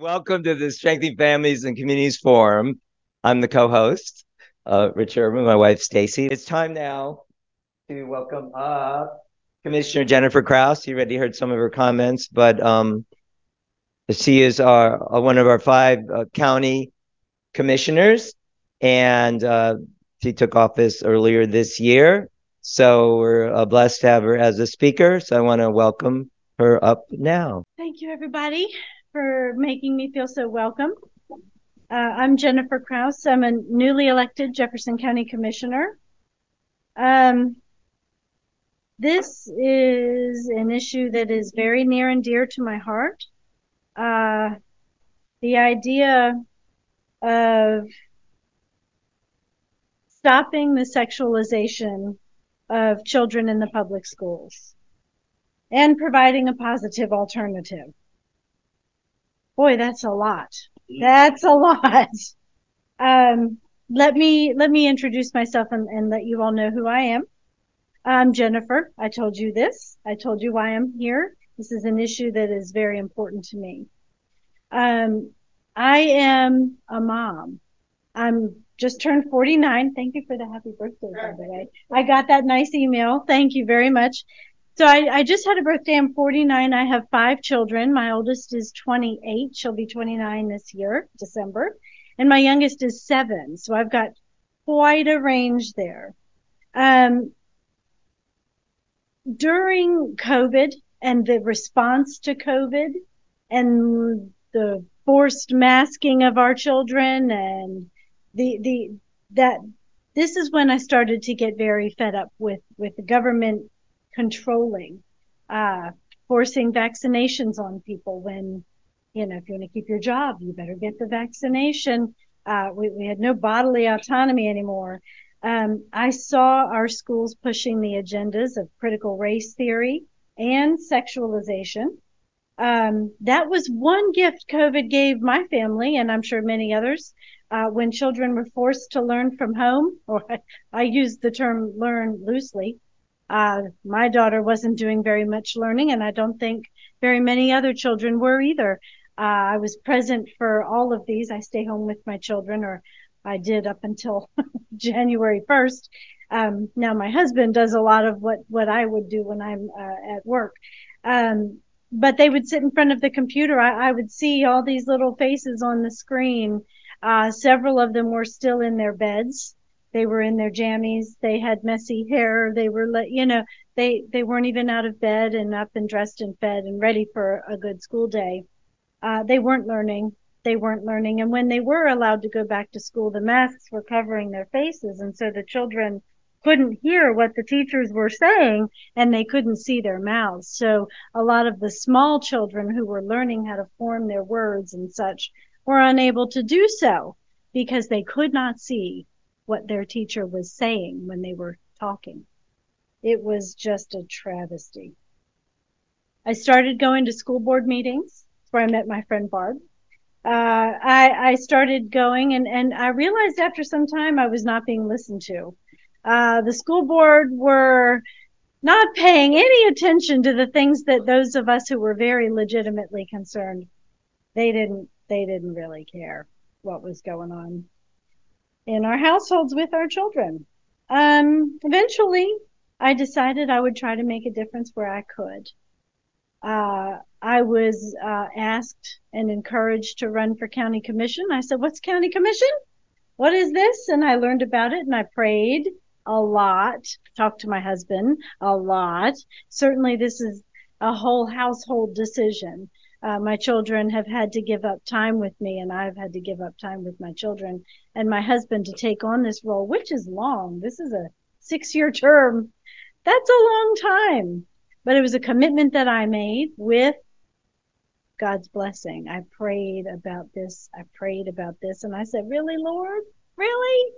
Welcome to the Strengthening Families and Communities Forum. I'm the co-host, uh, Rich Urban, my wife Stacy. It's time now to welcome up Commissioner Jennifer Krouse. You already heard some of her comments, but um, she is our uh, one of our five uh, county commissioners, and uh, she took office earlier this year. So we're uh, blessed to have her as a speaker. So I want to welcome her up now. Thank you, everybody, for making me feel so welcome. Uh, I'm Jennifer Krouse. I'm a newly elected Jefferson County Commissioner. Um, this is an issue that is very near and dear to my heart. Uh, the idea of stopping the sexualization of children in the public schools and providing a positive alternative. Boy, that's a lot. That's a lot. Um, let me let me introduce myself and, and let you all know who I am. I'm Jennifer. I told you this. I told you why I'm here. This is an issue that is very important to me. Um, I am a mom. I'm just turned 49. Thank you for the happy birthday, by the way. I got that nice email. Thank you very much. So I, I just had a birthday. I'm 49. I have five children. My oldest is 28. She'll be 29 this year, December. And my youngest is seven. So I've got quite a range there. Um, during COVID and the response to COVID and the forced masking of our children and the, the, that this is when I started to get very fed up with, with the government controlling, uh, forcing vaccinations on people when, you know, if you want to keep your job, you better get the vaccination. Uh, we, we had no bodily autonomy anymore. Um, I saw our schools pushing the agendas of critical race theory and sexualization. Um, that was one gift COVID gave my family, and I'm sure many others, uh, when children were forced to learn from home, or I, I use the term learn loosely, uh, my daughter wasn't doing very much learning, and I don't think very many other children were either. Uh, I was present for all of these. I stay home with my children, or I did up until January 1st. Um, now my husband does a lot of what, what I would do when I'm uh, at work. Um, but they would sit in front of the computer. I, I would see all these little faces on the screen. Uh, several of them were still in their beds. They were in their jammies. They had messy hair. They were, you know, they, they weren't even out of bed and up and dressed and fed and ready for a good school day. Uh, they weren't learning. They weren't learning. And when they were allowed to go back to school, the masks were covering their faces. And so the children couldn't hear what the teachers were saying and they couldn't see their mouths. So a lot of the small children who were learning how to form their words and such were unable to do so because they could not see what their teacher was saying when they were talking. It was just a travesty. I started going to school board meetings where I met my friend Barb. Uh, I, I started going and, and I realized after some time I was not being listened to. Uh, the school board were not paying any attention to the things that those of us who were very legitimately concerned, they didn't, they didn't really care what was going on in our households with our children. Um, eventually, I decided I would try to make a difference where I could. Uh, I was uh, asked and encouraged to run for county commission. I said, "What's county commission? What is this?" And I learned about it, and I prayed a lot. Talked to my husband a lot. Certainly, this is a whole household decision uh, my children have had to give up time with me and I've had to give up time with my children and my husband to take on this role, which is long. This is a six year term. That's a long time, but it was a commitment that I made with God's blessing. I prayed about this. I prayed about this and I said, really, Lord? Really?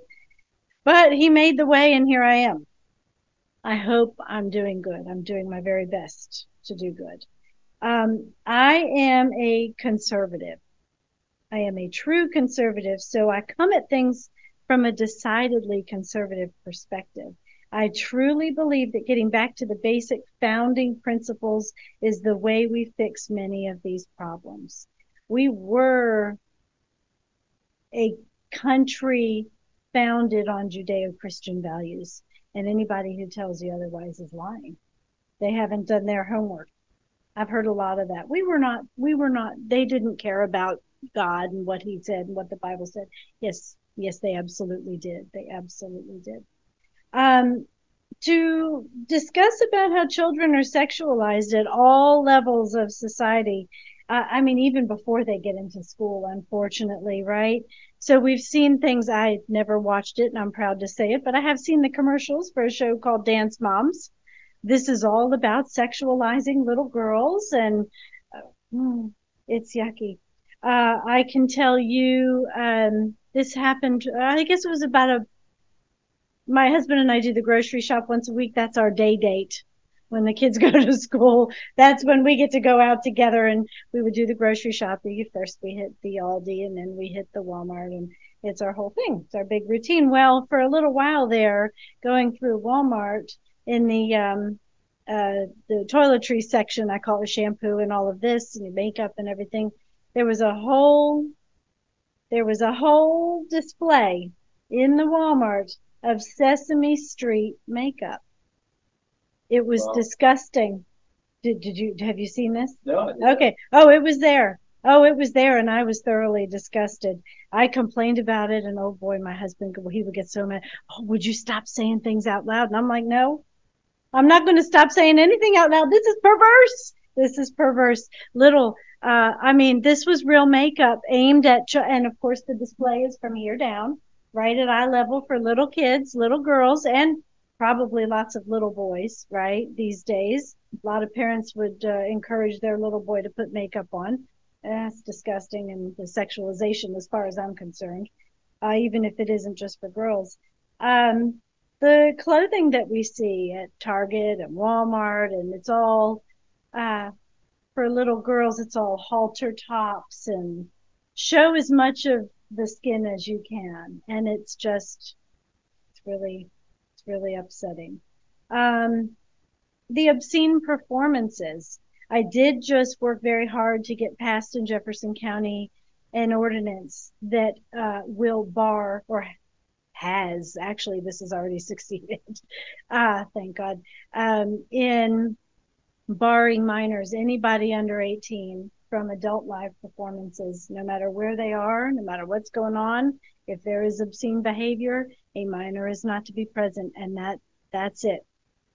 But he made the way and here I am. I hope I'm doing good. I'm doing my very best to do good. Um, I am a conservative. I am a true conservative. So I come at things from a decidedly conservative perspective. I truly believe that getting back to the basic founding principles is the way we fix many of these problems. We were a country founded on Judeo-Christian values. And anybody who tells you otherwise is lying. They haven't done their homework. I've heard a lot of that. We were not, we were not, they didn't care about God and what he said and what the Bible said. Yes, yes, they absolutely did. They absolutely did. Um, to discuss about how children are sexualized at all levels of society. Uh, I mean, even before they get into school, unfortunately, right? So we've seen things. I never watched it, and I'm proud to say it, but I have seen the commercials for a show called Dance Moms. This is all about sexualizing little girls, and uh, it's yucky. Uh, I can tell you, um, this happened. I guess it was about a my husband and I do the grocery shop once a week. That's our day date. When the kids go to school, that's when we get to go out together and we would do the grocery shopping. First we hit the Aldi and then we hit the Walmart and it's our whole thing. It's our big routine. Well, for a little while there, going through Walmart in the, um, uh, the toiletry section, I call it shampoo and all of this and makeup and everything. There was a whole, there was a whole display in the Walmart of Sesame Street makeup. It was wow. disgusting. Did, did you have you seen this? No. Okay. Oh, it was there. Oh, it was there, and I was thoroughly disgusted. I complained about it, and oh boy, my husband he would get so mad. Oh, would you stop saying things out loud? And I'm like, no, I'm not going to stop saying anything out loud. This is perverse. This is perverse. Little, uh, I mean, this was real makeup aimed at, ch- and of course the display is from here down right at eye level for little kids, little girls, and probably lots of little boys, right? These days, a lot of parents would uh, encourage their little boy to put makeup on. That's disgusting and the sexualization, as far as I'm concerned, uh, even if it isn't just for girls. Um, the clothing that we see at Target and Walmart, and it's all uh, for little girls. It's all halter tops and show as much of the skin as you can. And it's just, it's really, it's really upsetting. Um, the obscene performances. I did just work very hard to get passed in Jefferson County an ordinance that uh, will bar or has actually this has already succeeded. ah, thank God. Um, in barring minors, anybody under 18 from adult live performances, no matter where they are, no matter what's going on. If there is obscene behavior, a minor is not to be present, and that that's it.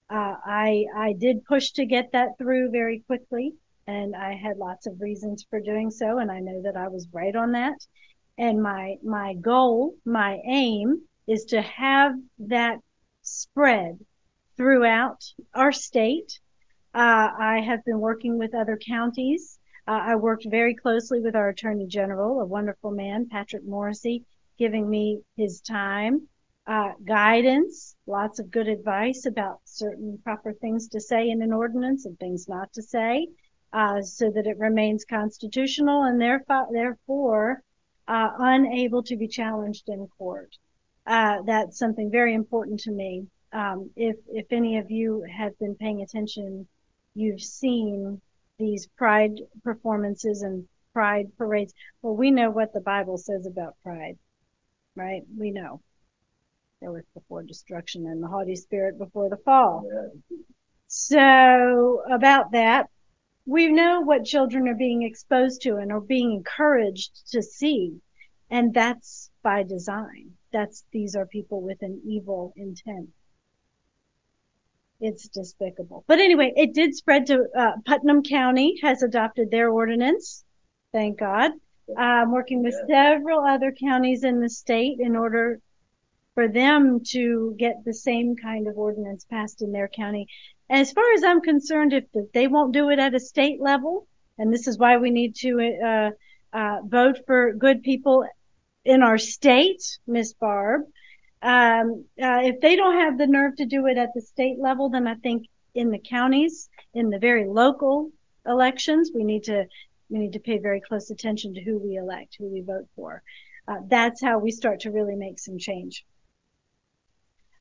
Uh, I I did push to get that through very quickly, and I had lots of reasons for doing so, and I know that I was right on that. And my my goal, my aim, is to have that spread throughout our state. Uh, I have been working with other counties uh, I worked very closely with our Attorney General, a wonderful man, Patrick Morrisey, giving me his time, uh, guidance, lots of good advice about certain proper things to say in an ordinance and things not to say, uh, so that it remains constitutional and therefore, therefore uh, unable to be challenged in court. Uh, that's something very important to me. Um, if if any of you have been paying attention, you've seen these pride performances and pride parades. Well, we know what the Bible says about pride, right? We know. There was before destruction and the haughty spirit before the fall. Yeah. So about that, we know what children are being exposed to and are being encouraged to see. And that's by design. That's, these are people with an evil intent. It's despicable. But anyway, it did spread to uh, Putnam County has adopted their ordinance. Thank God. I'm working with several other counties in the state in order for them to get the same kind of ordinance passed in their county. As far as I'm concerned, if they won't do it at a state level, and this is why we need to uh, uh, vote for good people in our state, Miss Barb, um, uh, if they don't have the nerve to do it at the state level, then I think in the counties, in the very local elections, we need to we need to pay very close attention to who we elect, who we vote for. Uh, that's how we start to really make some change.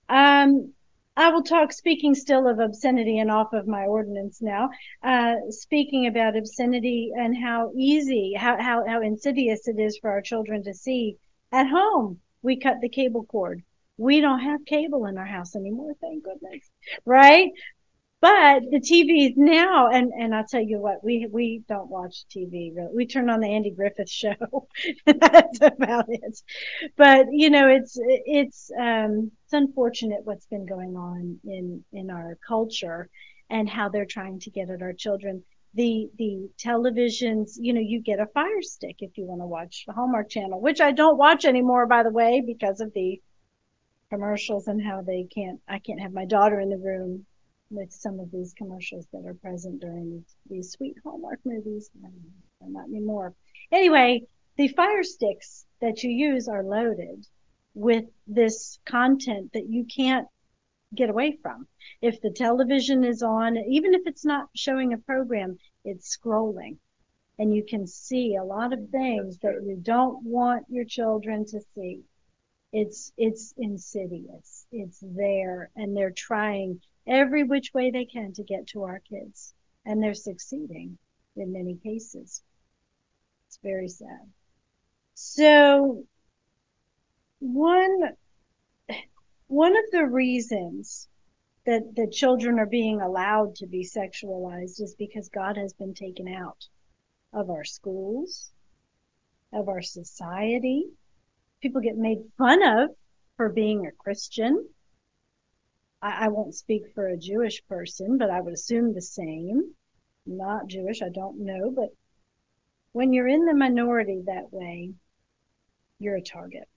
Um, I will talk, speaking still of obscenity and off of my ordinance now, uh, speaking about obscenity and how easy, how, how, how insidious it is for our children to see at home. We cut the cable cord. We don't have cable in our house anymore, thank goodness. Right? But the TVs now, and, and I'll tell you what, we, we don't watch TV really. We turn on the Andy Griffith show. That's about it. But, you know, it's, it's, um, it's unfortunate what's been going on in, in our culture and how they're trying to get at our children. The, the televisions, you know, you get a fire stick if you want to watch the Hallmark channel, which I don't watch anymore, by the way, because of the commercials and how they can't, I can't have my daughter in the room with some of these commercials that are present during these sweet Hallmark movies. And not anymore. Anyway, the fire sticks that you use are loaded with this content that you can't get away from. If the television is on, even if it's not showing a program, it's scrolling. And you can see a lot of things that you don't want your children to see. It's, it's insidious. It's there and they're trying every which way they can to get to our kids. And they're succeeding in many cases. It's very sad. So one, one of the reasons that the children are being allowed to be sexualized is because God has been taken out of our schools, of our society. People get made fun of for being a Christian. I, I won't speak for a Jewish person, but I would assume the same. not Jewish, I don't know, but when you're in the minority that way, you're a target.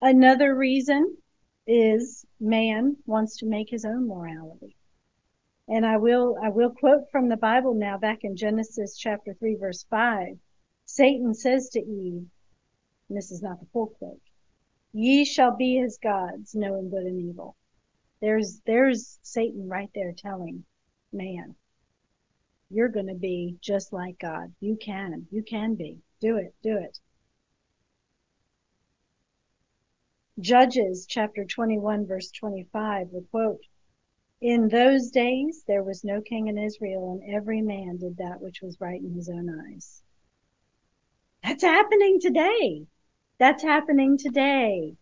Another reason is man wants to make his own morality. And I will, I will quote from the Bible now back in Genesis chapter 3 verse 5. Satan says to Eve, and this is not the full quote, Ye shall be as gods, knowing good and evil. There's, there's Satan right there telling man, you're going to be just like God. You can, you can be. Do it, do it. Judges chapter 21 verse 25 will quote, In those days there was no king in Israel and every man did that which was right in his own eyes. That's happening today. That's happening today.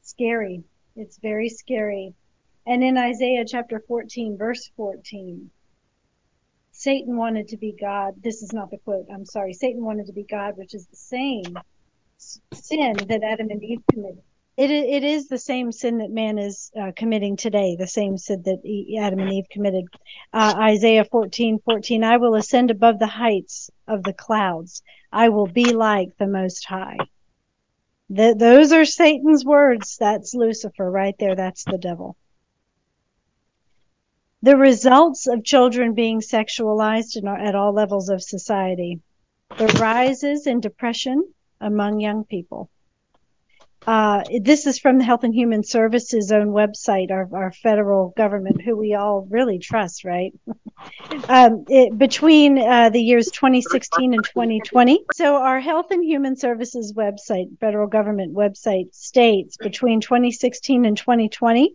Scary. It's very scary. And in Isaiah chapter 14, verse 14, Satan wanted to be God. This is not the quote. I'm sorry. Satan wanted to be God, which is the same sin that Adam and Eve committed. It, it is the same sin that man is uh, committing today, the same sin that Adam and Eve committed. Uh, Isaiah 14, 14, I will ascend above the heights of the clouds. I will be like the Most High. The, those are Satan's words. That's Lucifer right there. That's the devil. The results of children being sexualized at all levels of society. The rises in depression among young people uh, this is from the Health and Human Services own website, our, our federal government, who we all really trust, right? um, it, between uh, the years 2016 and 2020. So our Health and Human Services website, federal government website, states between 2016 and 2020.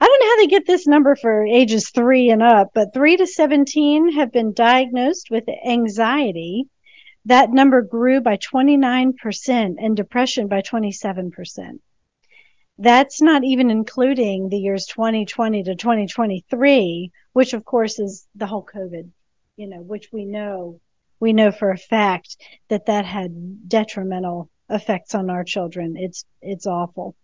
I don't know how they get this number for ages three and up, but three to 17 have been diagnosed with anxiety that number grew by 29% and depression by 27%. That's not even including the years 2020 to 2023, which of course is the whole COVID, you know, which we know, we know for a fact that that had detrimental effects on our children. It's, it's awful.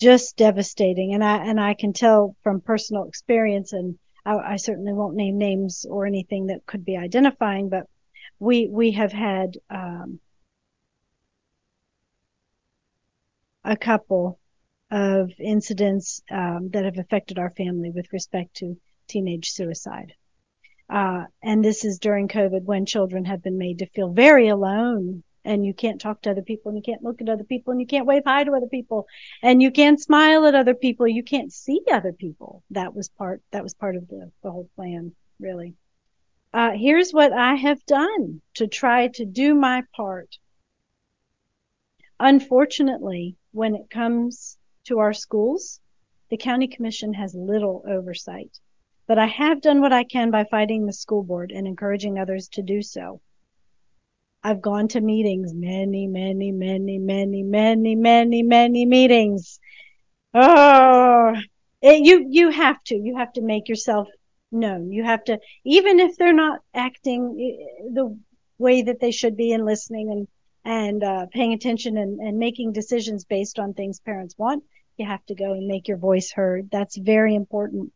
Just devastating. And I, and I can tell from personal experience and I, I certainly won't name names or anything that could be identifying, but we we have had um, a couple of incidents um, that have affected our family with respect to teenage suicide. Uh, and this is during COVID when children have been made to feel very alone and you can't talk to other people and you can't look at other people and you can't wave hi to other people and you can't smile at other people. You can't see other people. That was part, that was part of the, the whole plan, really uh, here's what I have done to try to do my part. Unfortunately, when it comes to our schools, the county commission has little oversight. But I have done what I can by fighting the school board and encouraging others to do so. I've gone to meetings, many, many, many, many, many, many, many meetings. Oh, it, you you have to you have to make yourself known. You have to even if they're not acting the way that they should be and listening and and uh, paying attention and, and making decisions based on things parents want. You have to go and make your voice heard. That's very important.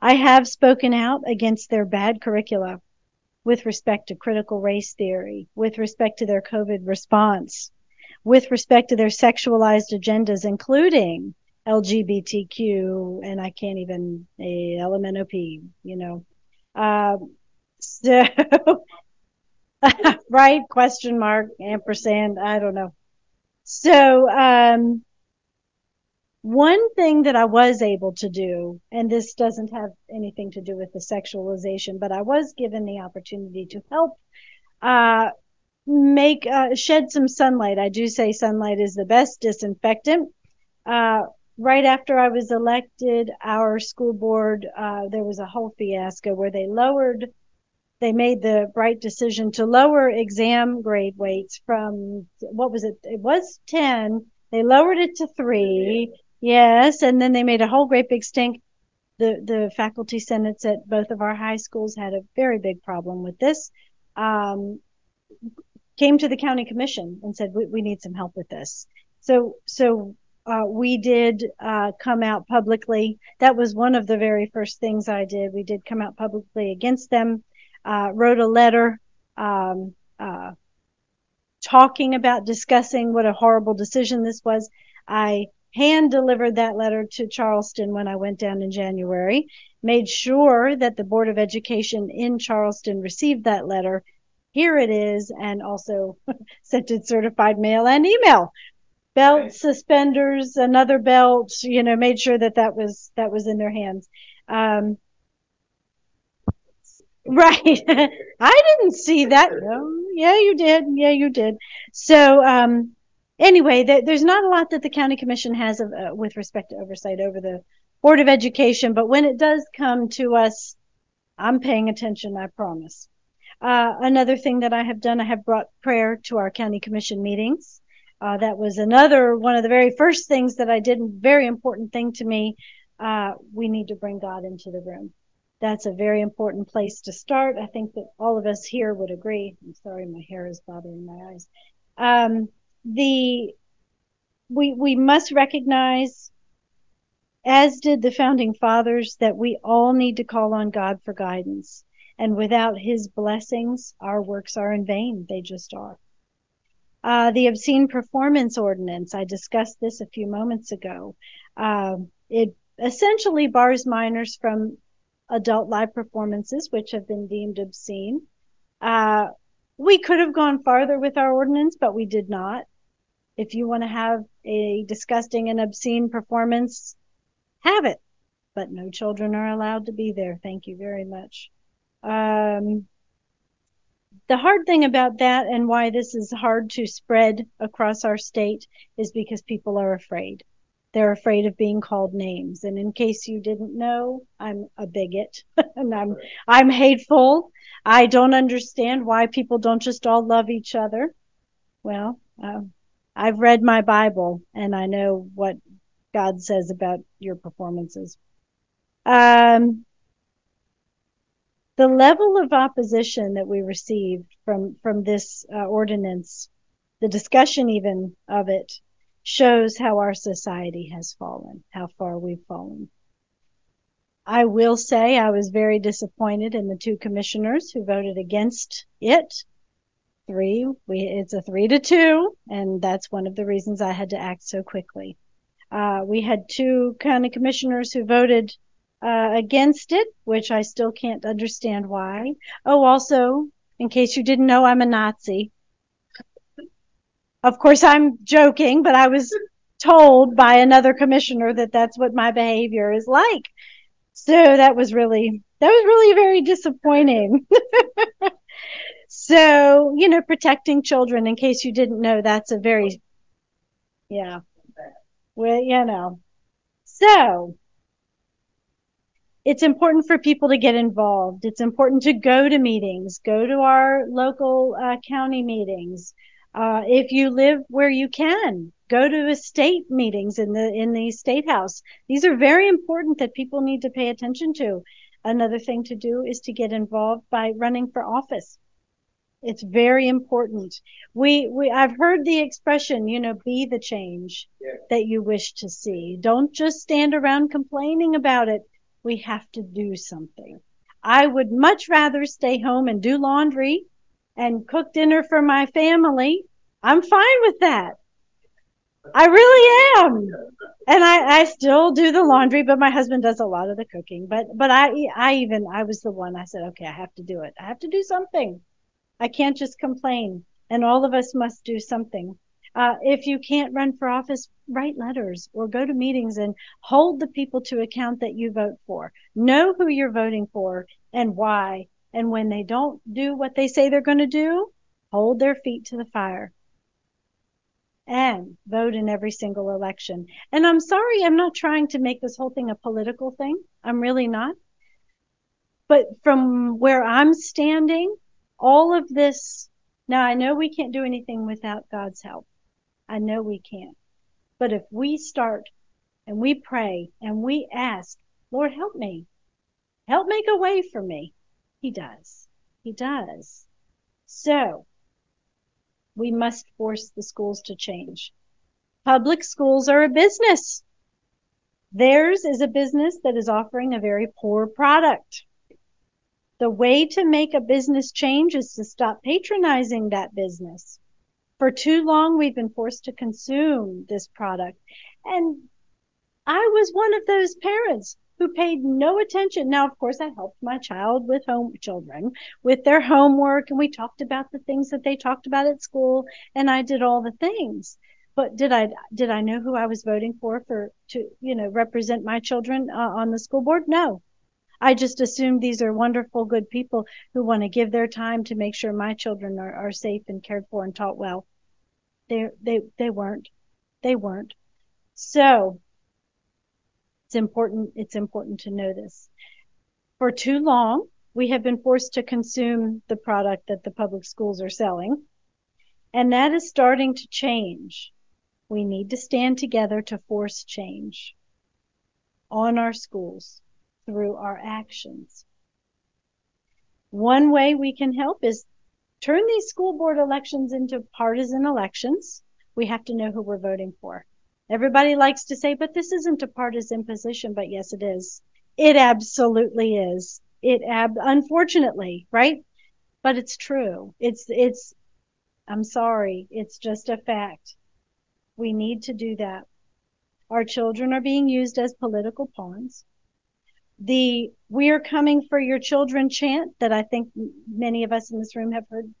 I have spoken out against their bad curricula with respect to critical race theory, with respect to their COVID response, with respect to their sexualized agendas, including LGBTQ, and I can't even a LMNOP, you know. Uh, so, right? Question mark, ampersand, I don't know. So, um, one thing that I was able to do, and this doesn't have anything to do with the sexualization, but I was given the opportunity to help uh, make uh, shed some sunlight. I do say sunlight is the best disinfectant. Uh, right after I was elected, our school board uh, there was a whole fiasco where they lowered. They made the bright decision to lower exam grade weights from what was it? It was 10. They lowered it to three Yes, and then they made a whole great big stink. The the faculty senates at both of our high schools had a very big problem with this. Um, came to the county commission and said we, we need some help with this. So so uh, we did uh, come out publicly. That was one of the very first things I did. We did come out publicly against them. Uh, wrote a letter um, uh, talking about discussing what a horrible decision this was. I hand delivered that letter to Charleston when I went down in January, made sure that the Board of Education in Charleston received that letter. Here it is, and also sent it certified mail and email. Belt, right. suspenders, another belt, you know, made sure that that was, that was in their hands. Um, right. I didn't see that. No. Yeah, you did. Yeah, you did. So, um, anyway, there's not a lot that the county commission has of, uh, with respect to oversight over the board of education, but when it does come to us, I'm paying attention. I promise. Uh, another thing that I have done, I have brought prayer to our county commission meetings. Uh, that was another one of the very first things that I did. Very important thing to me. Uh, we need to bring God into the room. That's a very important place to start. I think that all of us here would agree. I'm sorry, my hair is bothering my eyes. Um, the we we must recognize as did the founding fathers that we all need to call on God for guidance and without his blessings our works are in vain they just are uh, the obscene performance ordinance i discussed this a few moments ago uh, it essentially bars minors from adult live performances which have been deemed obscene uh, we could have gone farther with our ordinance but we did not if you want to have a disgusting and obscene performance, have it. But no children are allowed to be there. Thank you very much. Um, the hard thing about that and why this is hard to spread across our state is because people are afraid. They're afraid of being called names. And in case you didn't know, I'm a bigot and I'm, I'm hateful. I don't understand why people don't just all love each other. Well, um, I've read my Bible and I know what God says about your performances. Um, the level of opposition that we received from from this uh, ordinance, the discussion even of it, shows how our society has fallen, how far we've fallen. I will say I was very disappointed in the two commissioners who voted against it three. We, it's a three to two, and that's one of the reasons I had to act so quickly. Uh, we had two county commissioners who voted uh, against it, which I still can't understand why. Oh, also, in case you didn't know, I'm a Nazi. Of course, I'm joking, but I was told by another commissioner that that's what my behavior is like. So that was really, that was really very disappointing. So, you know, protecting children, in case you didn't know, that's a very, yeah. Well, you know. So, it's important for people to get involved. It's important to go to meetings, go to our local uh, county meetings. Uh, if you live where you can, go to the state meetings in the in the state house. These are very important that people need to pay attention to. Another thing to do is to get involved by running for office. It's very important. We, we, I've heard the expression, you know, be the change yeah. that you wish to see. Don't just stand around complaining about it. We have to do something. I would much rather stay home and do laundry and cook dinner for my family. I'm fine with that. I really am. And I, I still do the laundry, but my husband does a lot of the cooking. But, but I, I even, I was the one, I said, okay, I have to do it. I have to do something. I can't just complain. And all of us must do something. Uh, if you can't run for office, write letters or go to meetings and hold the people to account that you vote for. Know who you're voting for and why. And when they don't do what they say they're going to do, hold their feet to the fire and vote in every single election. And I'm sorry, I'm not trying to make this whole thing a political thing. I'm really not. But from where I'm standing, all of this, now I know we can't do anything without God's help. I know we can't. But if we start and we pray and we ask, Lord, help me. Help make a way for me. He does. He does. So we must force the schools to change. Public schools are a business. Theirs is a business that is offering a very poor product. The way to make a business change is to stop patronizing that business. For too long, we've been forced to consume this product. And I was one of those parents who paid no attention. Now, of course, I helped my child with home children with their homework and we talked about the things that they talked about at school and I did all the things. But did I did I know who I was voting for for to you know represent my children uh, on the school board? No. I just assumed these are wonderful, good people who want to give their time to make sure my children are, are safe and cared for and taught well. They they they weren't. They weren't. So it's important, it's important to know this. For too long, we have been forced to consume the product that the public schools are selling. And that is starting to change. We need to stand together to force change on our schools through our actions. One way we can help is turn these school board elections into partisan elections. We have to know who we're voting for. Everybody likes to say, but this isn't a partisan position, but yes, it is. It absolutely is. It ab, unfortunately, right? But it's true. It's, it's, I'm sorry. It's just a fact. We need to do that. Our children are being used as political pawns. The we are coming for your children chant that I think many of us in this room have heard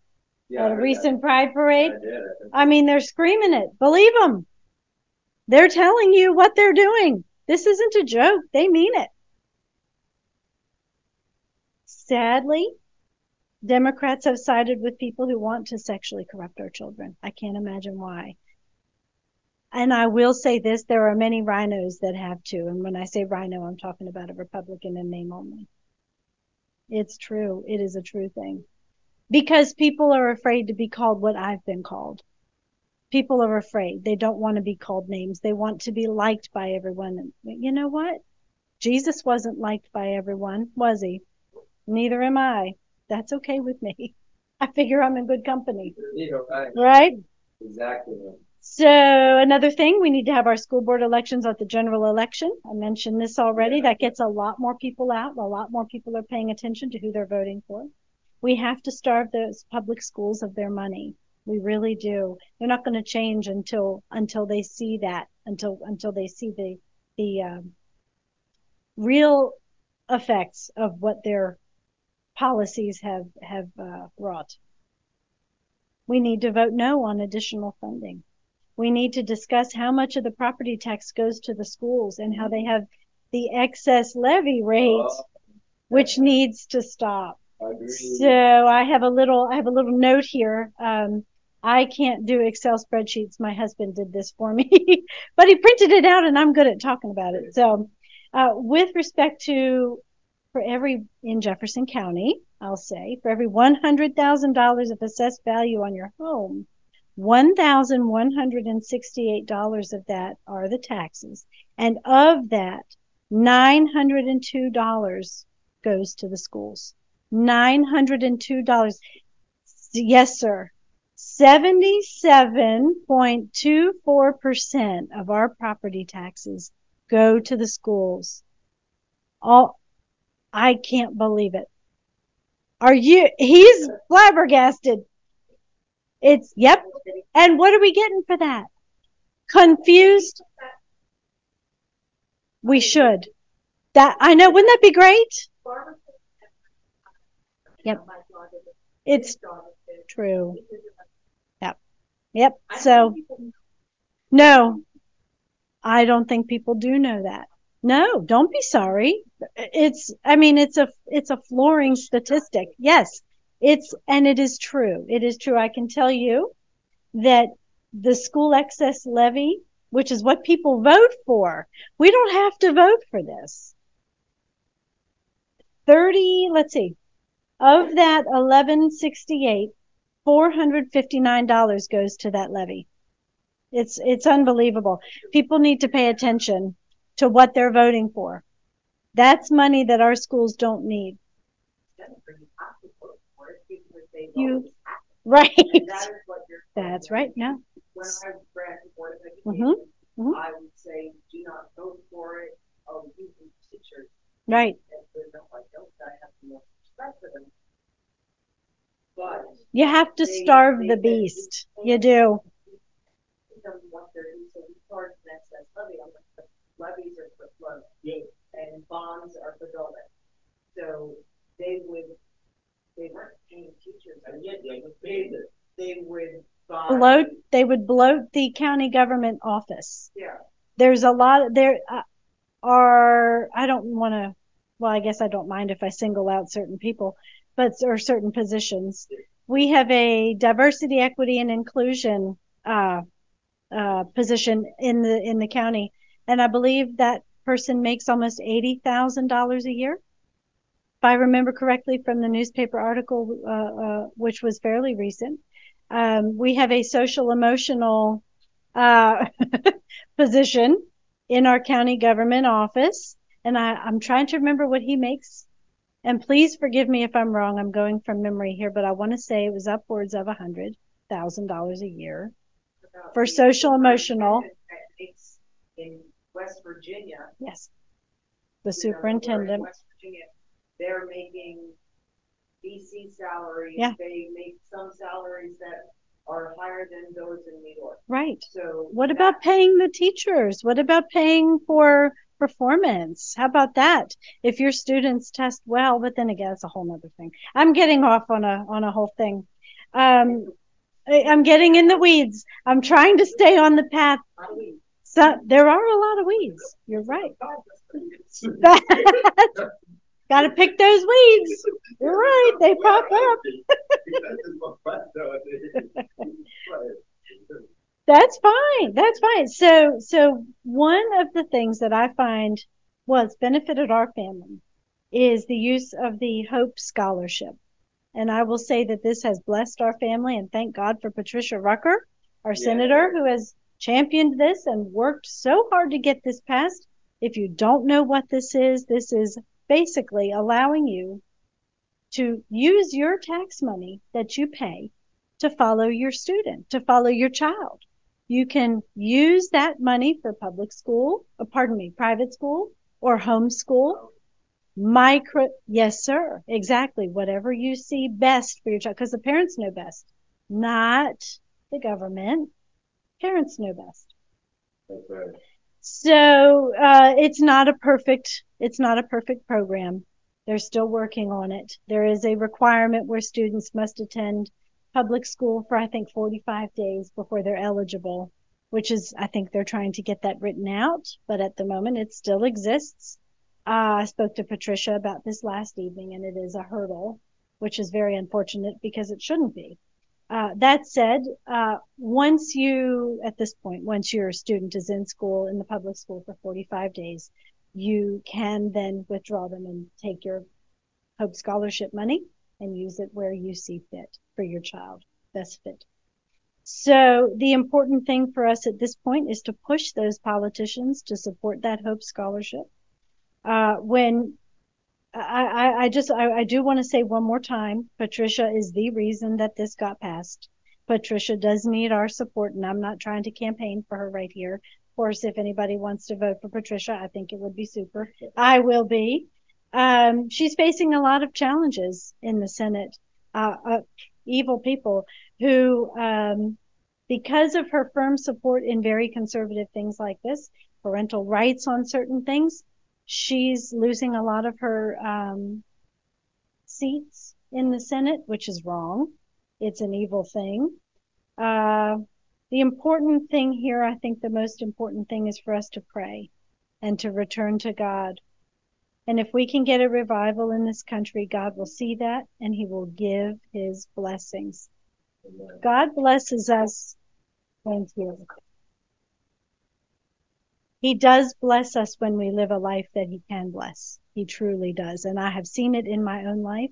yeah, at a recent that. pride parade. I, I mean, they're screaming it. Believe them. They're telling you what they're doing. This isn't a joke. They mean it. Sadly, Democrats have sided with people who want to sexually corrupt our children. I can't imagine why. And I will say this, there are many rhinos that have too. And when I say rhino, I'm talking about a Republican in name only. It's true. It is a true thing. Because people are afraid to be called what I've been called people are afraid. They don't want to be called names. They want to be liked by everyone. You know what? Jesus wasn't liked by everyone, was he? Neither am I. That's okay with me. I figure I'm in good company. Right. right? Exactly. So another thing, we need to have our school board elections at the general election. I mentioned this already. That gets a lot more people out. A lot more people are paying attention to who they're voting for. We have to starve those public schools of their money. We really do. They're not going to change until until they see that until until they see the the um, real effects of what their policies have have uh, brought. We need to vote no on additional funding. We need to discuss how much of the property tax goes to the schools and how they have the excess levy rate, which needs to stop. So I have a little I have a little note here. Um, I can't do Excel spreadsheets. My husband did this for me, but he printed it out and I'm good at talking about it. So, uh, with respect to for every in Jefferson County, I'll say for every $100,000 of assessed value on your home, $1,168 of that are the taxes. And of that, $902 goes to the schools. $902. Yes, sir. 77.24% of our property taxes go to the schools. All, I can't believe it. Are you, he's flabbergasted. It's, yep. And what are we getting for that? Confused? We should. That, I know, wouldn't that be great? Yep. It's true. Yep. Yep. So, no, I don't think people do know that. No, don't be sorry. It's, I mean, it's a, it's a flooring statistic. Yes, it's, and it is true. It is true. I can tell you that the school excess levy, which is what people vote for, we don't have to vote for this. 30, let's see, of that 1168, $459 goes to that levy. It's, it's unbelievable. People need to pay attention to what they're voting for. That's money that our schools don't need. You, right. That's right. No. When I ran for Board of Mm-hmm. Education, Mhm. I would say, do not vote for it, oh, you can teachers. Right. And they're not I have more respect for them. But You have to starve the beast. You do. it doesn't want their, so we charge an excess levy, the levies are for flow. And bonds are for building. So they would, they weren't paying teachers. And yet they would pay the, they would buy. Bloat, they would bloat the county government office. Yeah. There's a lot there uh, are, I don't want to, well, I guess I don't mind if I single out certain people, but, or certain positions. We have a diversity, equity and inclusion, uh, uh, position in the, in the county. And I believe that person makes almost $80,000 a year. If I remember correctly from the newspaper article, uh, uh, which was fairly recent. Um, we have a social emotional, uh, position in our county government office. And I, I'm trying to remember what he makes. And please forgive me if I'm wrong. I'm going from memory here, but I want to say it was upwards of hundred thousand dollars a year. about For social emotional. superintendent that makes In West Virginia. Yes. The superintendent. West Virginia, they're making DC salaries. Yeah. They make some salaries that are higher than those in New York. Right. So. What about paying the teachers? What about paying for performance? How about that? If your students test well, but then again, it's a whole nother thing. I'm getting off on a, on a whole thing. Um, I'm getting in the weeds. I'm trying to stay on the path. How do we- So there are a lot of weeds. You're right. Got to pick those weeds. You're right. They pop up. That's fine. That's fine. So, so one of the things that I find was benefited our family is the use of the Hope Scholarship. And I will say that this has blessed our family and thank God for Patricia Rucker, our Yeah. senator, who has championed this and worked so hard to get this passed. If you don't know what this is, this is basically allowing you to use your tax money that you pay to follow your student, to follow your child. You can use that money for public school, or pardon me, private school or homeschool. Micro, yes, sir, exactly. Whatever you see best for your child, because the parents know best, not the government. Parents know best. So uh, it's not a perfect it's not a perfect program. They're still working on it. There is a requirement where students must attend public school for I think 45 days before they're eligible, which is I think they're trying to get that written out, but at the moment it still exists. Uh, I spoke to Patricia about this last evening and it is a hurdle, which is very unfortunate because it shouldn't be. Uh, that said, uh, once you, at this point, once your student is in school, in the public school for 45 days, you can then withdraw them and take your Hope Scholarship money and use it where you see fit for your child, best fit. So the important thing for us at this point is to push those politicians to support that Hope Scholarship. Uh, when I, I, just I, I do want to say one more time, Patricia is the reason that this got passed. Patricia does need our support, and I'm not trying to campaign for her right here. Of course, if anybody wants to vote for Patricia, I think it would be super. I will be. Um, she's facing a lot of challenges in the Senate. Uh, uh, evil people who, um, because of her firm support in very conservative things like this, parental rights on certain things, she's losing a lot of her um, seats in the Senate, which is wrong. It's an evil thing. Uh, the important thing here, I think the most important thing is for us to pray and to return to God. And if we can get a revival in this country, God will see that and he will give his blessings. God blesses us. Thank you. He does bless us when we live a life that he can bless. He truly does. And I have seen it in my own life.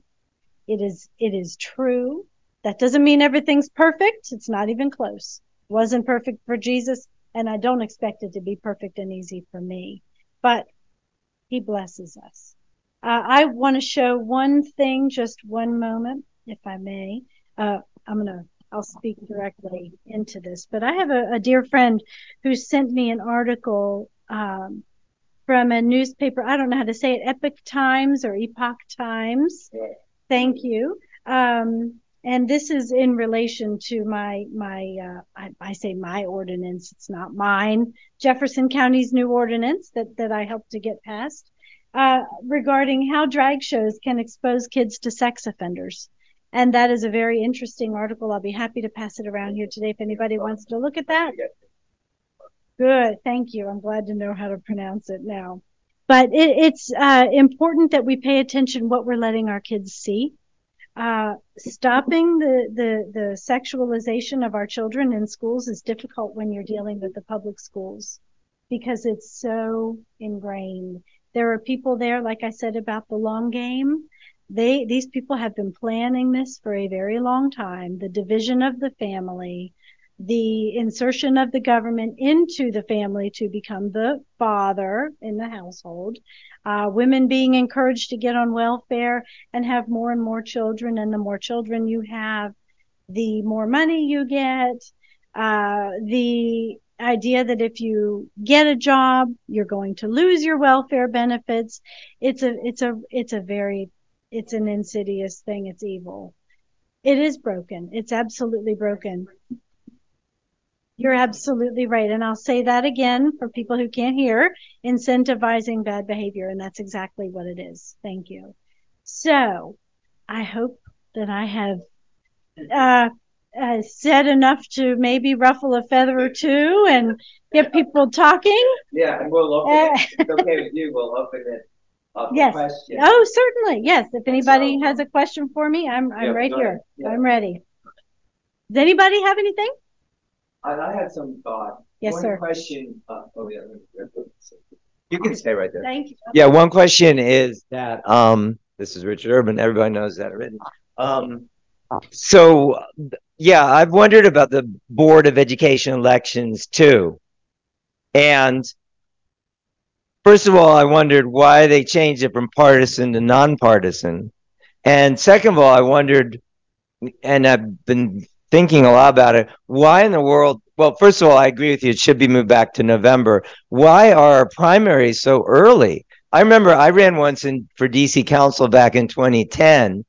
It is, it is true. That doesn't mean everything's perfect. It's not even close. It wasn't perfect for Jesus, and I don't expect it to be perfect and easy for me. But he blesses us. Uh, I want to show one thing, just one moment, if I may. Uh, I'm going to I'll speak directly into this. But I have a, a dear friend who sent me an article um, from a newspaper. I don't know how to say it, Epoch Times or Epoch Times. Thank you. Um, and this is in relation to my my uh, I, I, say my ordinance. It's not mine. Jefferson County's new ordinance that that I helped to get passed uh, regarding how drag shows can expose kids to sex offenders. And that is a very interesting article. I'll be happy to pass it around here today if anybody wants to look at that. Good. Thank you. I'm glad to know how to pronounce it now. But it, it's uh, important that we pay attention what we're letting our kids see. Uh, stopping the, the, the sexualization of our children in schools is difficult when you're dealing with the public schools because it's so ingrained. There are people there, like I said about the long game, they these people have been planning this for a very long time. The division of the family the insertion of the government into the family to become the father in the household uh, women being encouraged to get on welfare and have more and more children. And the more children you have the more money you get. Uh, the idea that if you get a job you're going to lose your welfare benefits. It's a it's a it's a very it's an insidious thing. It's evil. It is broken. It's absolutely broken. You're absolutely right. And I'll say that again for people who can't hear incentivizing bad behavior. And that's exactly what it is. Thank you. So I hope that I have uh, uh, said enough to maybe ruffle a feather or two and get people talking. Yeah, and we'll open it. It's okay with you. We'll open it yes. question. Oh, certainly. Yes. If anybody so, has a question for me, I'm I'm yeah, right here. Yeah. I'm ready. Does anybody have anything? I, I had some thought. Yes, one sir. question. Uh, oh yeah. You can stay right there. Thank you. Yeah. One question is that um, this is Richard Urban. Everybody knows that already. Um, so yeah, I've wondered about the Board of Education elections too, and first of all, I wondered why they changed it from partisan to nonpartisan. And second of all, I wondered, and I've been thinking a lot about it, why in the world? Well, first of all, I agree with you. It should be moved back to November. Why are our primaries so early? I remember I ran once in for DC Council back in 2010,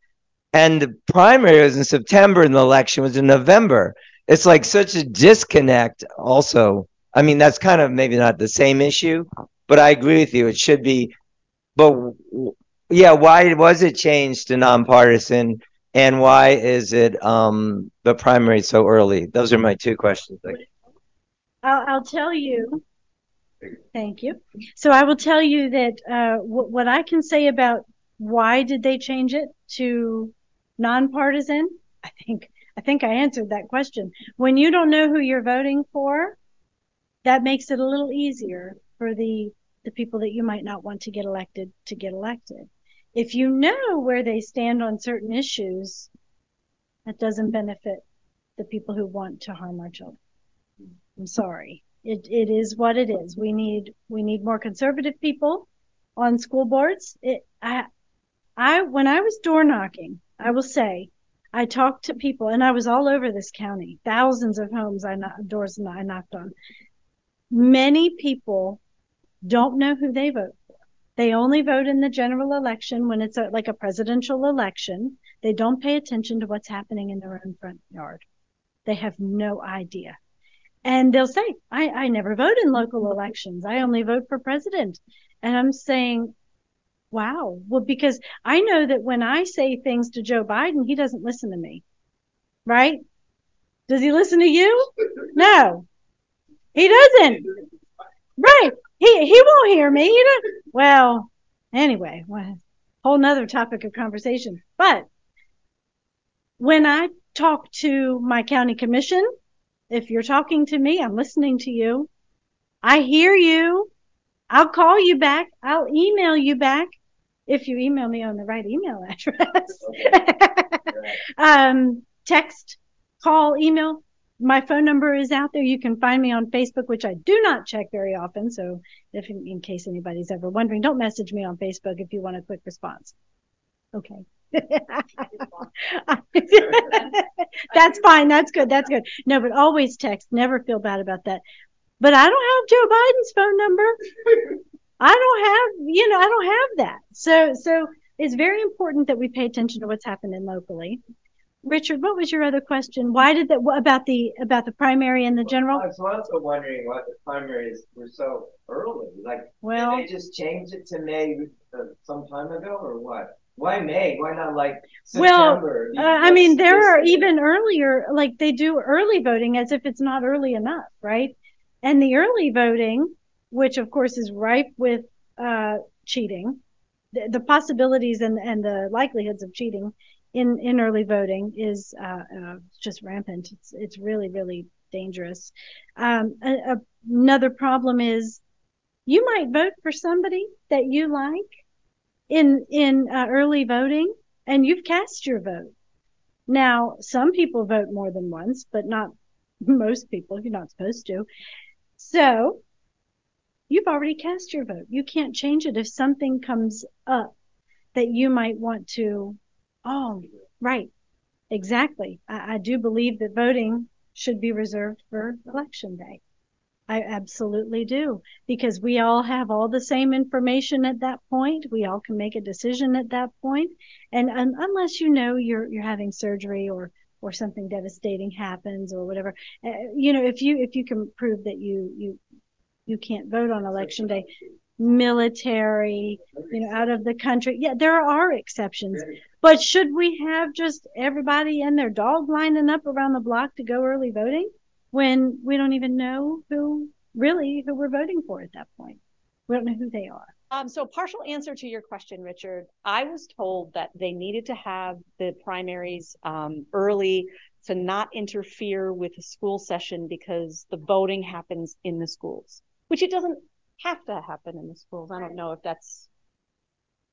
and the primary was in September, and the election was in November. It's like such a disconnect. Also, I mean, that's kind of maybe not the same issue, but I agree with you. It should be, but yeah, why was it changed to nonpartisan, and why is it um, the primary so early? Those are my two questions. I'll, I'll tell you. Thank you. So I will tell you that uh, w- what I can say about why did they change it to nonpartisan. I think I think I answered that question. When you don't know who you're voting for, that makes it a little easier for the the people that you might not want to get elected to get elected. If you know where they stand on certain issues, that doesn't benefit the people who want to harm our children. I'm sorry. It it is what it is. We need we need more conservative people on school boards. It I I when I was door knocking, I will say I talked to people and I was all over this county. Thousands of homes I doors I knocked on. Many people don't know who they vote for. They only vote in the general election when it's a, like a presidential election. They don't pay attention to what's happening in their own front yard. They have no idea. And they'll say, I, I never vote in local elections. I only vote for president. And I'm saying, wow. Well, because I know that when I say things to Joe Biden, he doesn't listen to me. Right? Does he listen to you? No. He doesn't. Right. He he won't hear me. You know. Well, anyway, well, whole nother topic of conversation. But when I talk to my county commission, if you're talking to me, I'm listening to you. I hear you. I'll call you back. I'll email you back if you email me on the right email address. um, text, call, email. My phone number is out there. You can find me on Facebook, which I do not check very often. So if in, case anybody's ever wondering, don't message me on Facebook if you want a quick response. Okay. That's fine. That's good. That's good. No, but always text. Never feel bad about that. But I don't have Joe Biden's phone number. I don't have, you know, I don't have that. So, so it's very important that we pay attention to what's happening locally. Richard, what was your other question? Why did that about the about the primary and the general? I was also wondering why the primaries were so early. Like, well, did they just change it to May uh, some time ago, or what? Why May? Why not like September? Well, uh, I mean, there are even earlier, like they do early voting as if it's not early enough, right? And the early voting, which of course is ripe with uh, cheating, the, the, possibilities and, and the likelihoods of cheating in, in early voting is uh, uh just rampant. It's, it's really, really dangerous. Um, a, a, another problem is you might vote for somebody that you like in in uh, early voting and you've cast your vote. Now, some people vote more than once, but not most people. You're not supposed to. So, you've already cast your vote. You can't change it if something comes up that you might want to. Oh, right. Exactly. I, I do believe that voting should be reserved for election day. I absolutely do because we all have all the same information at that point. We all can make a decision at that point. And, and unless you know you're you're having surgery or or something devastating happens or whatever, uh, you know, if you if you can prove that you you you can't vote on election day, military, you know, out of the country. Yeah, there are exceptions. But should we have just everybody and their dog lining up around the block to go early voting? when we don't even know who really who we're voting for at that point. We don't know who they are. Um, so partial answer to your question, Richard. I was told that they needed to have the primaries um, early to not interfere with the school session because the voting happens in the schools, which it doesn't have to happen in the schools. I don't know if that's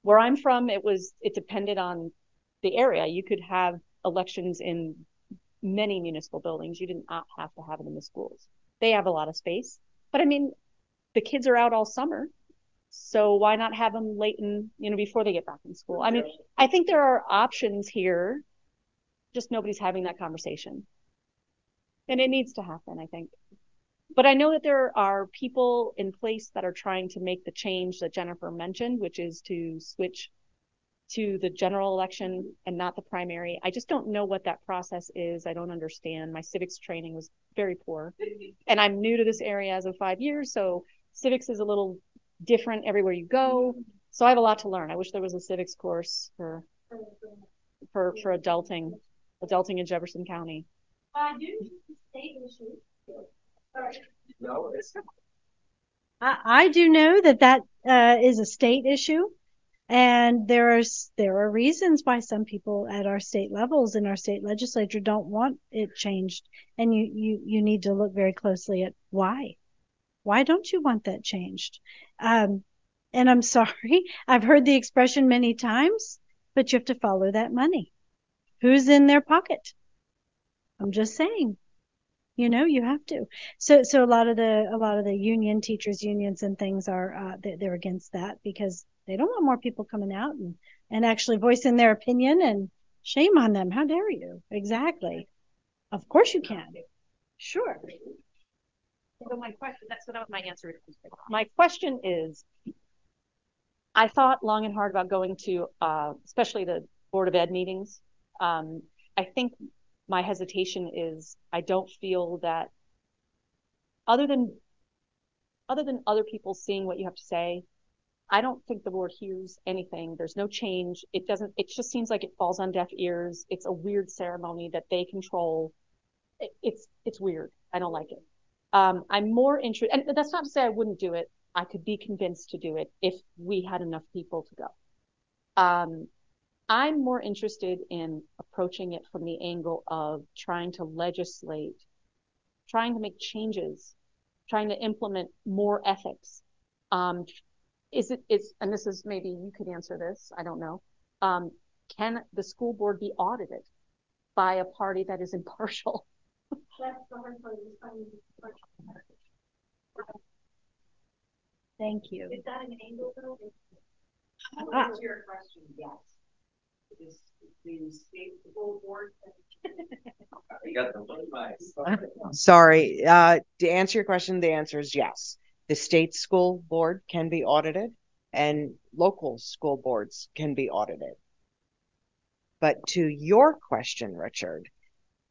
where I'm from. It was it depended on the area. You could have elections in many municipal buildings. You did not have to have it in the schools. They have a lot of space. But I mean, the kids are out all summer. So why not have them late in, you know, before they get back in school? I mean, I think there are options here. Just nobody's having that conversation. And it needs to happen, I think. But I know that there are people in place that are trying to make the change that Jennifer mentioned, which is to switch to the general election and not the primary. I just don't know what that process is. I don't understand. My civics training was very poor. And I'm new to this area as of five years, so civics is a little different everywhere you go. So I have a lot to learn. I wish there was a civics course for for for adulting, adulting in Jefferson County. I do state issue. I, I do know that that uh, is a state issue. And there are there are reasons why some people at our state levels in our state legislature don't want it changed, and you you you need to look very closely at why. Why don't you want that changed? Um, and I'm sorry, I've heard the expression many times, but you have to follow that money. Who's in their pocket? I'm just saying. You know, you have to. So, so a lot of the a lot of the union teachers unions and things are uh, they're, they're against that because they don't want more people coming out and and actually voicing their opinion. And shame on them. How dare you? Exactly. Of course you can. Sure. So my question, that's what my answer. My question is, I thought long and hard about going to, uh, especially the Board of Ed meetings. Um, I think my hesitation is I don't feel that other than other than other people seeing what you have to say, I don't think the board hears anything. There's no change. It doesn't. It just seems like it falls on deaf ears. It's a weird ceremony that they control. It, it's it's weird. I don't like it. Um, I'm more interested, and that's not to say I wouldn't do it. I could be convinced to do it if we had enough people to go. Um, I'm more interested in approaching it from the angle of trying to legislate, trying to make changes, trying to implement more ethics. Um, is it is and this is maybe you could answer this. I don't know. Um, can the school board be audited by a party that is impartial? Thank you. Is that an angle though? Ah. Your question, yes. Is the state school board. You got the advice. Sorry, uh, to answer your question, the answer is yes. The state school board can be audited and local school boards can be audited. But to your question, Richard,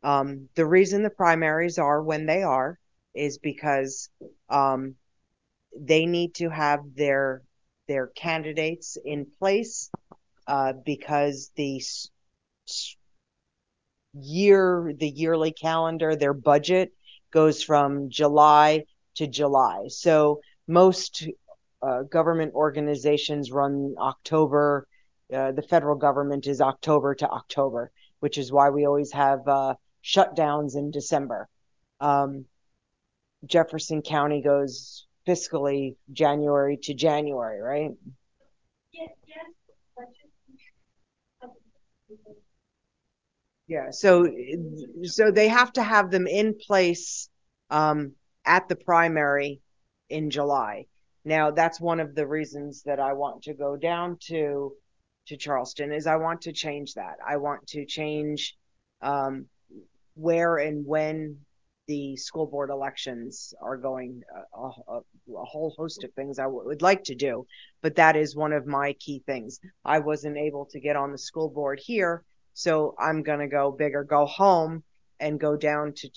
um, the reason the primaries are when they are is because um, they need to have their their candidates in place uh, because the s- year the yearly calendar their budget goes from July to July. So most uh, government organizations run October. Uh, the federal government is October to October, which is why we always have uh, shutdowns in December. Um, Jefferson County goes fiscally January to January, right? Yes, yes. Yeah, so so they have to have them in place um, at the primary in July. Now, that's one of the reasons that I want to go down to to Charleston is I want to change that. I want to change um, where and when the school board elections are going. A, a, a whole host of things I w- would like to do, but that is one of my key things. I wasn't able to get on the school board here, so I'm gonna go big or go home and go down to.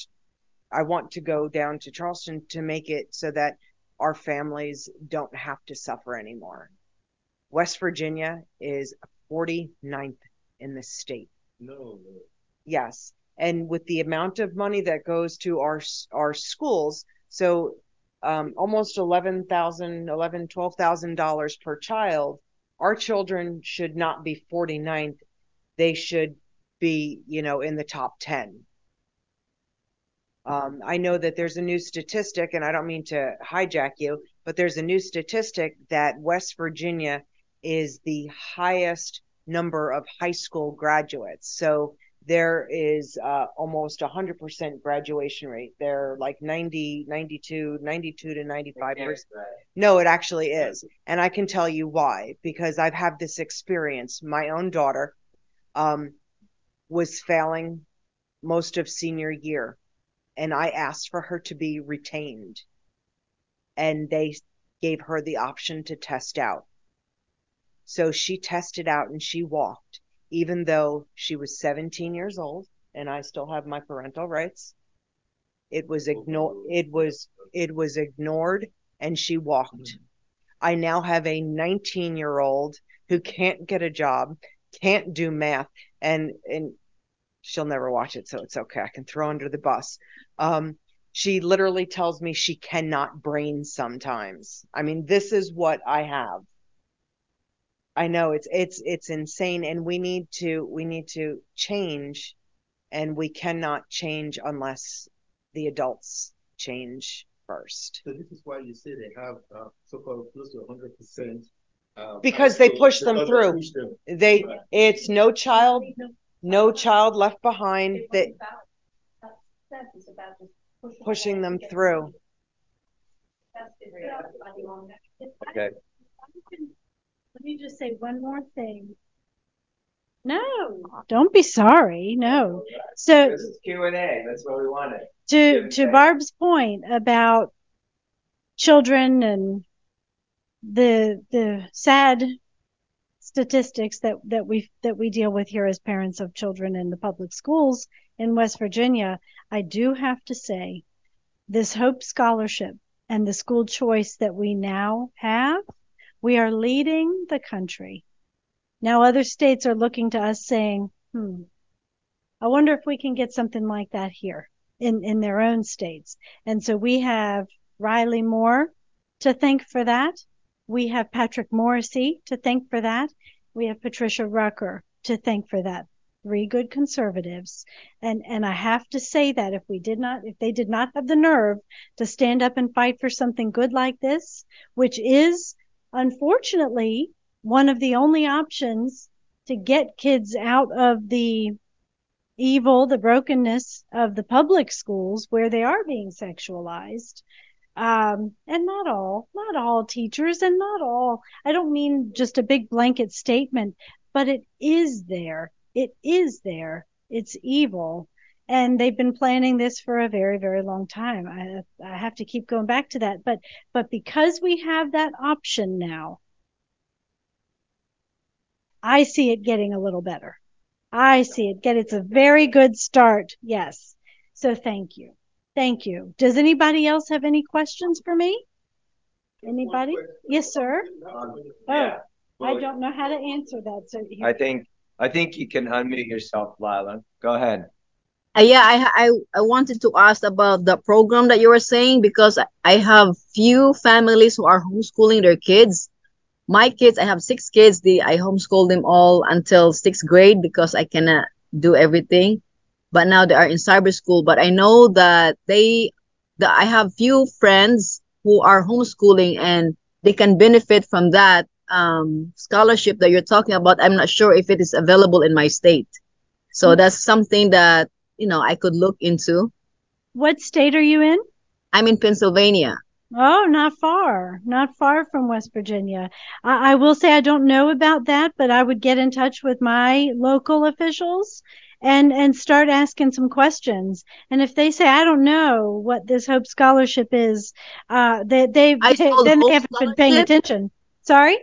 I want to go down to Charleston to make it so that our families don't have to suffer anymore. West Virginia is 49th in the state. No. Yes. And with the amount of money that goes to our our schools, so um, almost eleven thousand, eleven, twelve thousand dollars per child, our children should not be 49th. They should be, you know, in the top 10. Um, I know that there's a new statistic, and I don't mean to hijack you, but there's a new statistic that West Virginia is the highest number of high school graduates. So there is uh, almost 100% graduation rate. They're like 90, 92, 92 to 95 percent. No, it actually is. And I can tell you why, because I've had this experience. My own daughter um, was failing most of senior year, and I asked for her to be retained. And they gave her the option to test out. So she tested out and she walked, even though she was 17 years old and I still have my parental rights. It was ignored. It was it was ignored, and she walked. I now have a 19 year old who can't get a job, can't do math, and and she'll never watch it, so it's okay. I can throw under the bus. Um, she literally tells me she cannot brain sometimes. I mean, this is what I have. I know it's it's it's insane and we need to we need to change and we cannot change unless the adults change first. So this is why you say they have uh, so-called close to 100 percent. Uh, Because they push them because through. push them. They Right. it's no child no child left behind that It's about just pushing them through. Okay. Let me just say one more thing. No, don't be sorry. No. So This is Q and A. That's what we wanted. to to Barb's point about children and the the sad statistics that that we that we deal with here as parents of children in the public schools in West Virginia, I do have to say this Hope Scholarship and the school choice that we now have, we are leading the country. Now other states are looking to us saying, hmm, I wonder if we can get something like that here in, in their own states. And so we have Riley Moore to thank for that. We have Patrick Morrisey to thank for that. We have Patricia Rucker to thank for that. Three good conservatives. And, and I have to say that if we did not, if they did not have the nerve to stand up and fight for something good like this, which is unfortunately one of the only options to get kids out of the evil, the brokenness of the public schools where they are being sexualized. Um, and not all, not all teachers and not all, I don't mean just a big blanket statement, but it is there. It is there. It's evil. And they've been planning this for a very, very long time. I, I have to keep going back to that. But, but because we have that option now, I see it getting a little better. I see it get, it's a very good start. Yes. So thank you. Thank you. Does anybody else have any questions for me? Anybody? Yes, sir. Oh. I don't know how to answer that. So I think I think you can unmute yourself, Lila. Go ahead. Uh, yeah, I, I I wanted to ask about the program that you were saying because I have few families who are homeschooling their kids. My kids, I have six kids. The I homeschool them all until sixth grade because I cannot do everything. But now they are in cyber school. But I know that they, that I have few friends who are homeschooling and they can benefit from that um, scholarship that you're talking about. I'm not sure if it is available in my state. So that's something that you know I could look into. what state are you in? I'm in Pennsylvania. Oh, not far, not far from West Virginia. I, I will say I don't know about that, but I would get in touch with my local officials and and start asking some questions. And if they say I don't know what this Hope Scholarship is, uh, they they, they then Hope they haven't been paying attention. Sorry.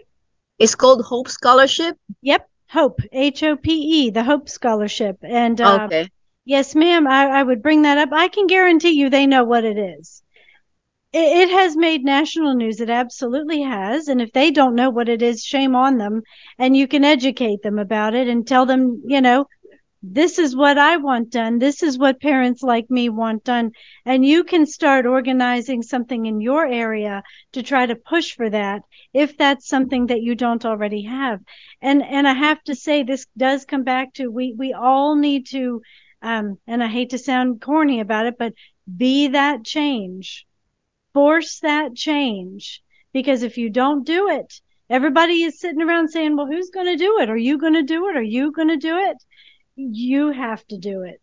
It's called Hope Scholarship. Yep, Hope H O P E, the Hope Scholarship, and uh, Okay. Yes, ma'am. I, I would bring that up. I can guarantee you they know what it is. It, it has made national news. It absolutely has. And if they don't know what it is, shame on them. And you can educate them about it and tell them, you know, this is what I want done. This is what parents like me want done. And you can start organizing something in your area to try to push for that if that's something that you don't already have. And, and I have to say, this does come back to we, we all need to um, and I hate to sound corny about it, but be that change. Force that change. Because if you don't do it, everybody is sitting around saying, well, who's going to do it? Are you going to do it? Are you going to do it? You have to do it.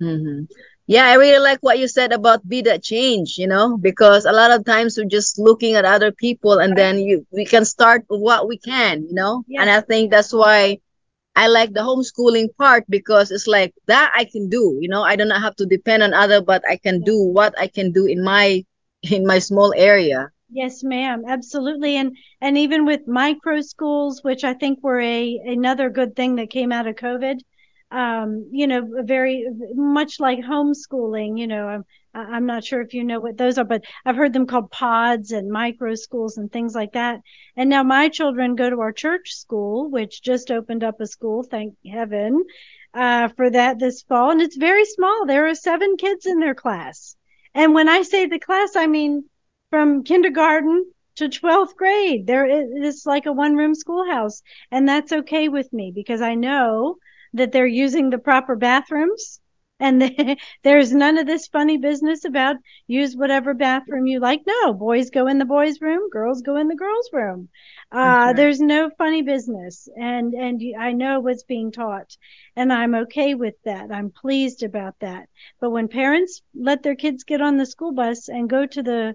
hmm Yeah, I really like what you said about be that change, you know, because a lot of times we're just looking at other people and then you we can start with what we can, you know. And I think that's why I like the homeschooling part because it's like that I can do, you know. I do not have to depend on other, but I can do what I can do in my in my small area. Yes, ma'am. Absolutely. And, and even with micro schools, which I think were a, another good thing that came out of COVID, um, you know, very much like homeschooling, you know, I'm, not sure if you know what those are, but I've heard them called pods and micro schools and things like that. And now my children go to our church school, which just opened up a school, thank heaven, uh, for that this fall. And it's very small. There are seven kids in their class. And when I say the class, I mean from kindergarten to 12th grade. There it's like a one room schoolhouse and that's okay with me because I know that they're using the proper bathrooms and they, there's none of this funny business about use whatever bathroom you like. No, boys go in the boys' room, girls go in the girls' room. Uh, right. there's no funny business, and and I know what's being taught, and I'm okay with that. I'm pleased about that. But when parents let their kids get on the school bus and go to the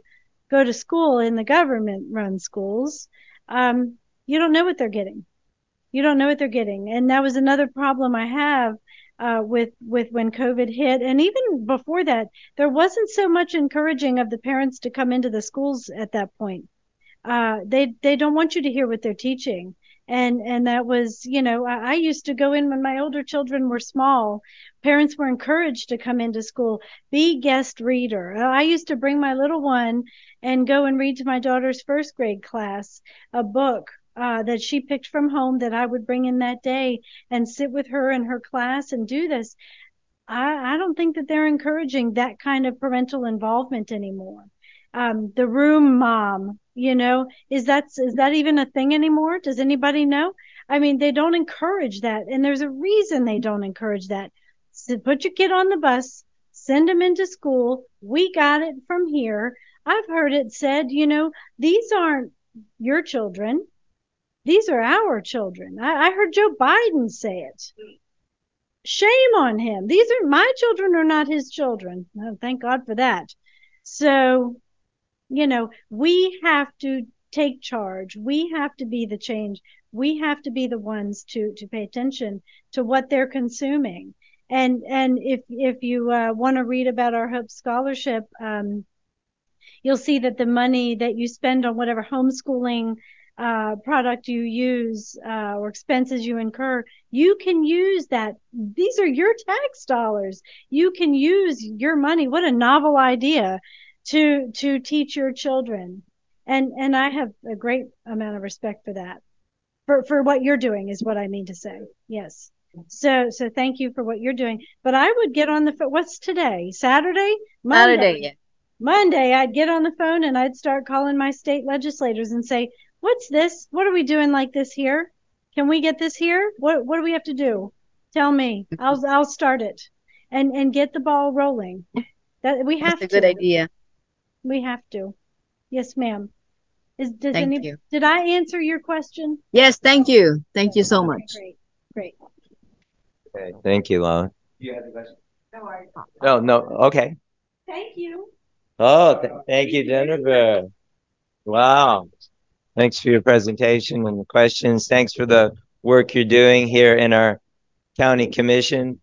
go to school in the government-run schools, um, you don't know what they're getting. You don't know what they're getting, and that was another problem I have uh, with with when COVID hit, and even before that, there wasn't so much encouraging of the parents to come into the schools at that point. Uh, they they don't want you to hear what they're teaching, and and that was you know I, I used to go in when my older children were small. Parents were encouraged to come into school, be guest reader. Uh, I used to bring my little one and go and read to my daughter's first grade class a book uh, that she picked from home that I would bring in that day and sit with her in her class and do this. I, I don't think that they're encouraging that kind of parental involvement anymore. Um, the room mom, you know, is that is that even a thing anymore? Does anybody know? I mean, they don't encourage that, and there's a reason they don't encourage that. So put your kid on the bus, send them into school. We got it from here. I've heard it said, you know, these aren't your children. These are our children. I, I heard Joe Biden say it. Shame on him. These are my children are not his children. Oh, thank God for that. So, you know, we have to take charge. We have to be the change. We have to be the ones to to pay attention to what they're consuming. And and if if you uh, want to read about our Hope Scholarship, um, you'll see that the money that you spend on whatever homeschooling uh, product you use uh, or expenses you incur, you can use that. These are your tax dollars. You can use your money. What a novel idea to to teach your children. And and I have a great amount of respect for that. For for what you're doing is what I mean to say. Yes. So so thank you for what you're doing. But I would get on the phone. What's today? Saturday? Monday. Saturday, yeah. Monday, I'd get on the phone and I'd start calling my state legislators and say, "What's this? What are we doing like this here? Can we get this here? What what do we have to do? Tell me. I'll I'll start it and and get the ball rolling. That we have That's a good idea. We have to. Yes, ma'am. Is does Thank any you. did I answer your question? Yes, thank you. Thank you so Okay, much. Great. Great. Okay, thank you, Lola. You had the question? No, I, No, oh, no, okay. Thank you. Oh, th- thank you, Jennifer. Wow. Thanks for your presentation and the questions. Thanks for the work you're doing here in our county commission.